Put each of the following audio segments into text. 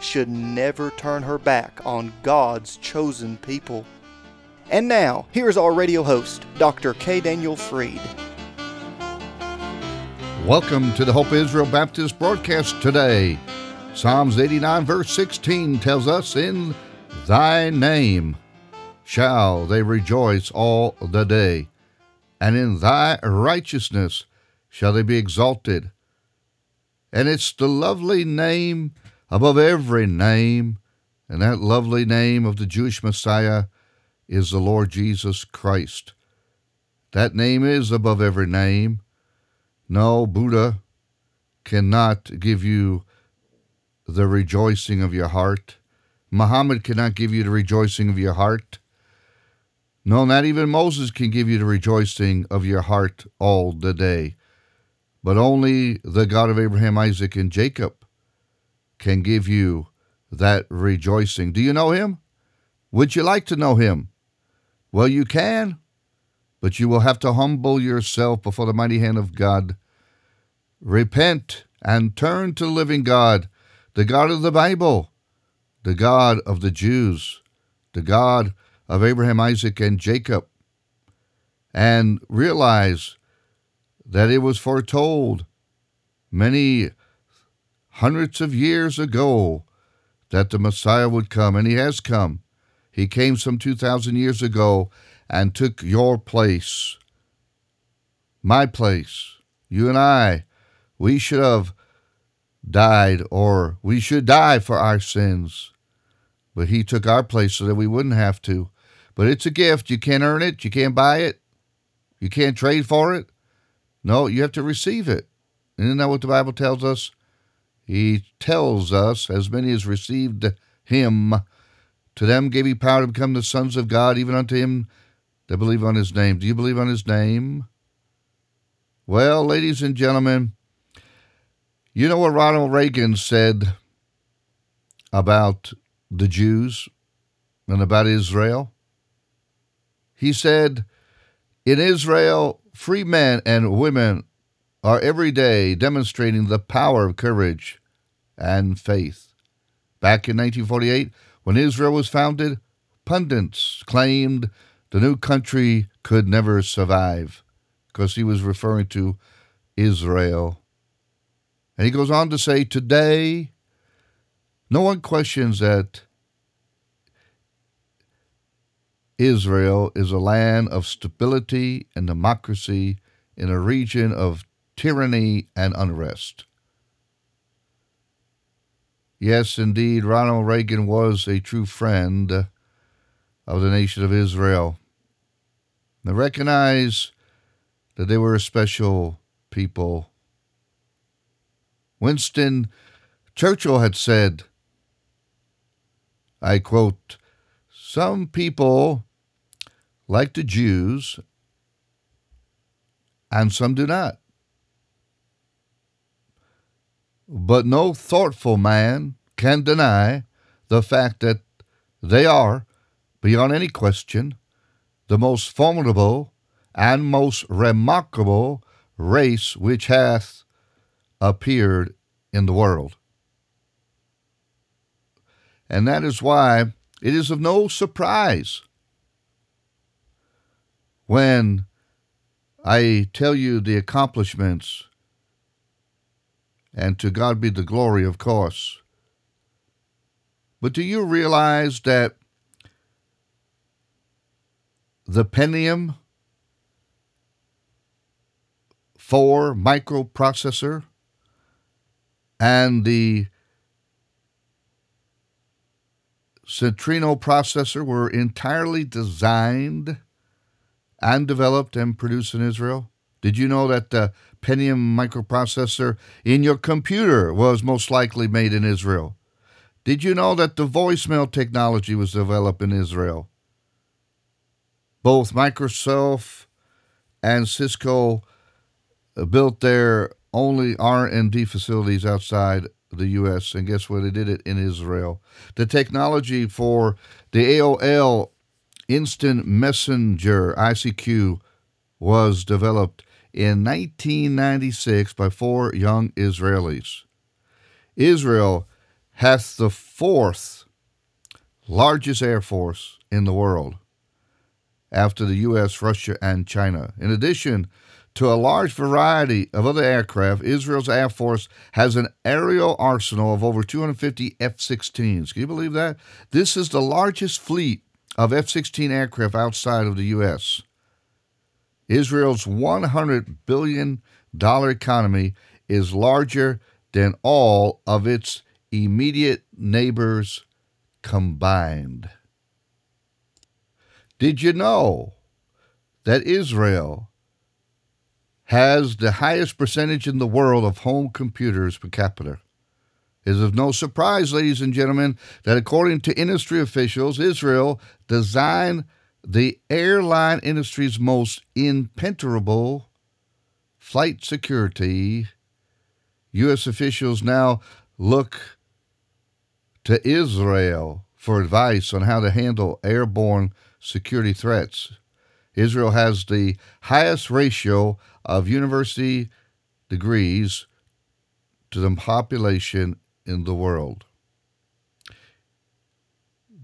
should never turn her back on God's chosen people. And now, here's our radio host, Dr. K. Daniel Fried. Welcome to the Hope Israel Baptist broadcast today. Psalms 89, verse 16 tells us, In thy name shall they rejoice all the day, and in thy righteousness shall they be exalted. And it's the lovely name above every name, and that lovely name of the Jewish Messiah is the Lord Jesus Christ. That name is above every name. No, Buddha cannot give you the rejoicing of your heart. Muhammad cannot give you the rejoicing of your heart. No, not even Moses can give you the rejoicing of your heart all the day, but only the God of Abraham, Isaac, and Jacob can give you that rejoicing. Do you know him? Would you like to know him? Well, you can, but you will have to humble yourself before the mighty hand of God. Repent and turn to the living God, the God of the Bible, the God of the Jews, the God of Abraham, Isaac, and Jacob, and realize that it was foretold many hundreds of years ago that the Messiah would come, and he has come. He came some 2,000 years ago and took your place, my place. You and I, we should have died, or we should die for our sins. But he took our place so that we wouldn't have to. But it's a gift. You can't earn it. You can't buy it. You can't trade for it. No, you have to receive it. Isn't that what the Bible tells us? He tells us, as many as received him, to them gave he power to become the sons of God, even unto him that believe on his name. Do you believe on his name? Well, ladies and gentlemen, you know what Ronald Reagan said about the Jews and about Israel? He said, In Israel, free men and women are every day demonstrating the power of courage and faith. Back in 1948, when Israel was founded, pundits claimed the new country could never survive because he was referring to Israel. And he goes on to say, Today, no one questions that Israel is a land of stability and democracy in a region of tyranny and unrest. Yes, indeed, Ronald Reagan was a true friend of the nation of Israel. They recognize that they were a special people. Winston Churchill had said, I quote, Some people like the Jews, and some do not. But no thoughtful man can deny the fact that they are, beyond any question, the most formidable and most remarkable race which hath appeared in the world. And that is why it is of no surprise when I tell you the accomplishments, and to God be the glory, of course. But do you realize that the Pentium 4 microprocessor and the Centrino processor were entirely designed and developed and produced in Israel? Did you know that the Pentium microprocessor in your computer was most likely made in Israel? Did you know that the voicemail technology was developed in Israel? Both Microsoft and Cisco uh, built their only R&D facilities outside the U.S. And guess what? They did it in Israel. The technology for the AOL Instant Messenger ICQ was developed in 1996 by four young Israelis. Israel has the fourth largest air force in the world after the U.S., Russia, and China. In addition to a large variety of other aircraft, Israel's Air Force has an aerial arsenal of over 250 F 16s. Can you believe that? This is the largest fleet of F 16 aircraft outside of the U.S. Israel's $100 billion economy is larger than all of its immediate neighbors combined. Did you know that Israel has the highest percentage in the world of home computers per capita? It is of no surprise, ladies and gentlemen, that according to industry officials, Israel designed the airline industry's most impenetrable flight security. U.S. officials now look to Israel for advice on how to handle airborne security threats. Israel has the highest ratio of university degrees to the population in the world.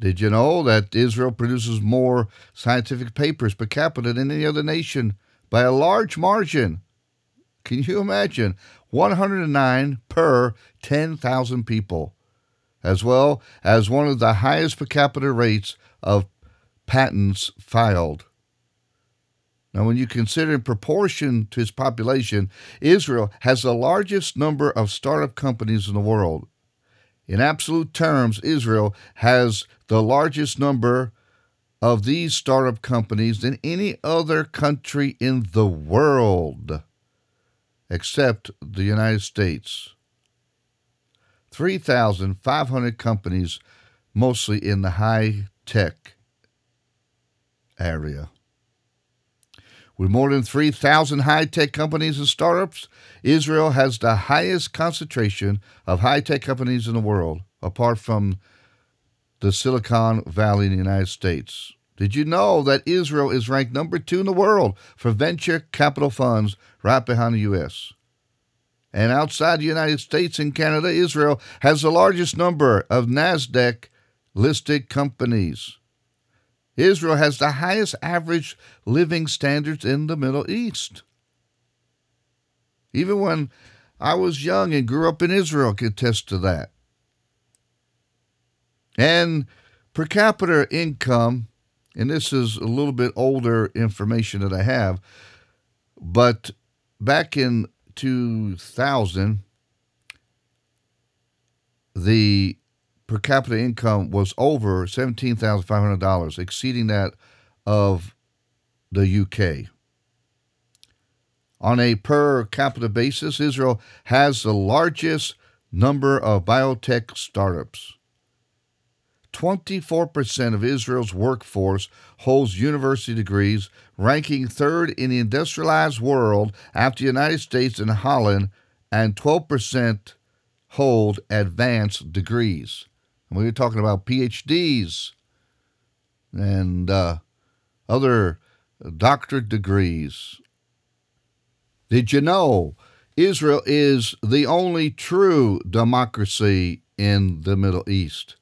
Did you know that Israel produces more scientific papers per capita than any other nation by a large margin? Can you imagine? 109 per 10,000 people, as well as one of the highest per capita rates of patents filed. Now, when you consider in proportion to its population, Israel has the largest number of startup companies in the world. In absolute terms, Israel has the largest number of these startup companies than any other country in the world, except the United States. 3,500 companies, mostly in the high tech area. With more than 3,000 high tech companies and startups, Israel has the highest concentration of high tech companies in the world, apart from the Silicon Valley in the United States. Did you know that Israel is ranked number two in the world for venture capital funds, right behind the U.S.? And outside the United States and Canada, Israel has the largest number of NASDAQ listed companies. Israel has the highest average living standards in the Middle East. Even when I was young and grew up in Israel, I could attest to that. And per capita income, and this is a little bit older information that I have, but back in 2000, the per capita income was over $17,500, exceeding that of the UK. On a per capita basis, Israel has the largest number of biotech startups. 24% of Israel's workforce holds university degrees, ranking third in the industrialized world after the United States and Holland, and 12% hold advanced degrees. We were talking about PhDs and uh, other doctorate degrees. Did you know Israel is the only true democracy in the Middle East?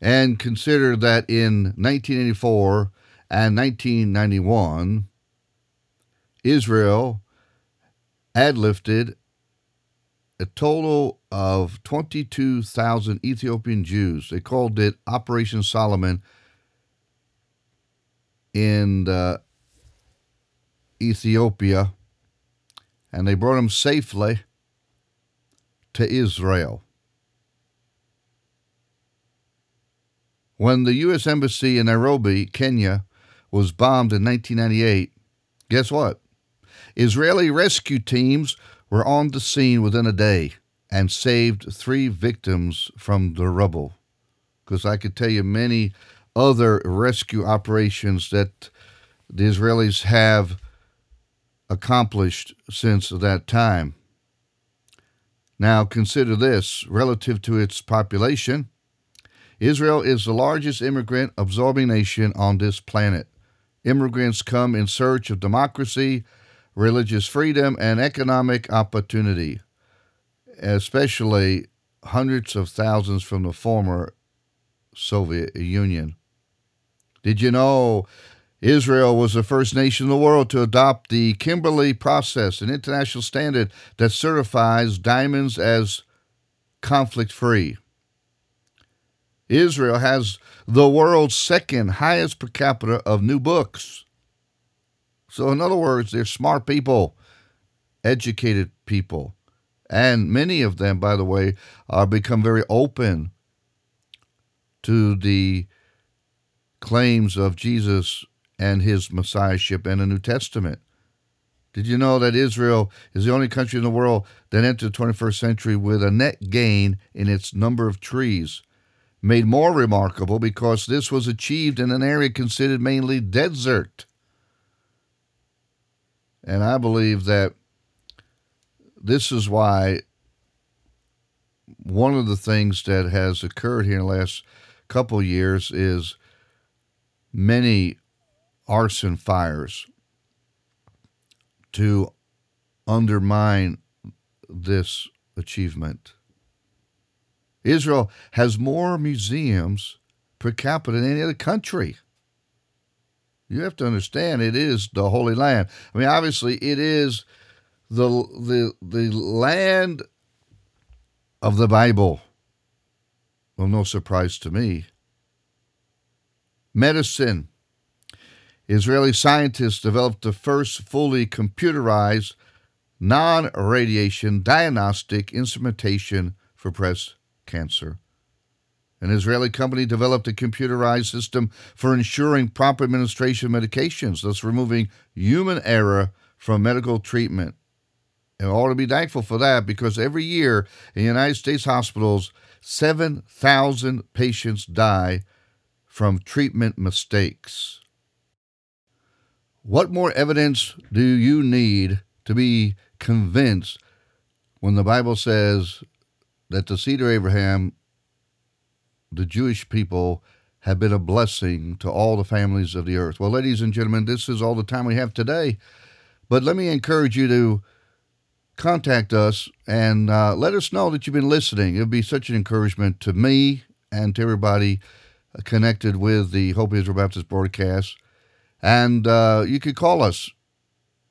And consider that in 1984 and 1991, Israel had lifted a total of 22,000 Ethiopian Jews. They called it Operation Solomon in uh, Ethiopia, and they brought them safely to Israel. When the U.S. Embassy in Nairobi, Kenya, was bombed in 1998, guess what? Israeli rescue teams were on the scene within a day and saved three victims from the rubble. Because I could tell you many other rescue operations that the Israelis have accomplished since that time. Now, consider this relative to its population, Israel is the largest immigrant absorbing nation on this planet. Immigrants come in search of democracy, religious freedom, and economic opportunity, especially hundreds of thousands from the former Soviet Union. Did you know Israel was the first nation in the world to adopt the Kimberley process, an international standard that certifies diamonds as conflict free. Israel has the world's second highest per capita of new books. So, in other words, they're smart people, educated people. And many of them, by the way, are become very open to the claims of Jesus and his messiahship and the New Testament. Did you know that Israel is the only country in the world that entered the 21st century with a net gain in its number of trees? Made more remarkable because this was achieved in an area considered mainly desert. And I believe that this is why one of the things that has occurred here in the last couple years is many arson fires to undermine this achievement. Israel has more museums per capita than any other country. You have to understand it is the Holy Land. I mean, obviously, it is the the the land of the Bible. Well, no surprise to me. Medicine Israeli scientists developed the first fully computerized non radiation diagnostic instrumentation for breast cancer. An Israeli company developed a computerized system for ensuring proper administration of medications, thus removing human error from medical treatment. And we ought to be thankful for that because every year in United States hospitals, 7,000 patients die from treatment mistakes. What more evidence do you need to be convinced when the Bible says that the seed of Abraham, the Jewish people, have been a blessing to all the families of the earth? Well, ladies and gentlemen, this is all the time we have today. But let me encourage you to contact us and uh, let us know that you've been listening. It would be such an encouragement to me and to everybody connected with the Hope Israel Baptist broadcast. And uh, you could call us.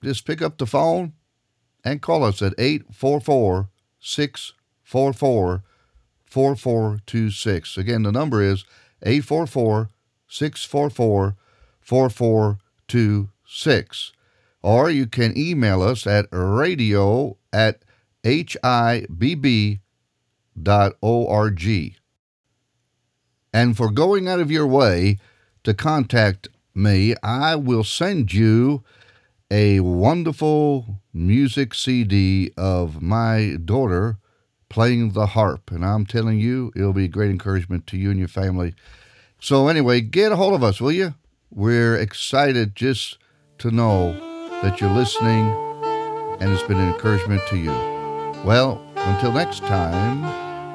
Just pick up the phone and call us at 844 644 4426. Again, the number is 844 644 4426. Or you can email us at radio at hibb.org. And for going out of your way to contact me, I will send you a wonderful music CD of my daughter playing the harp. And I'm telling you, it'll be a great encouragement to you and your family. So, anyway, get a hold of us, will you? We're excited just to know that you're listening and it's been an encouragement to you. Well, until next time,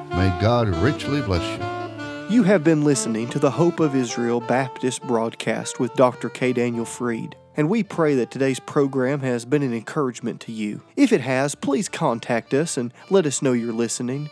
may God richly bless you. You have been listening to the Hope of Israel Baptist broadcast with Dr. K. Daniel Fried, and we pray that today's program has been an encouragement to you. If it has, please contact us and let us know you're listening.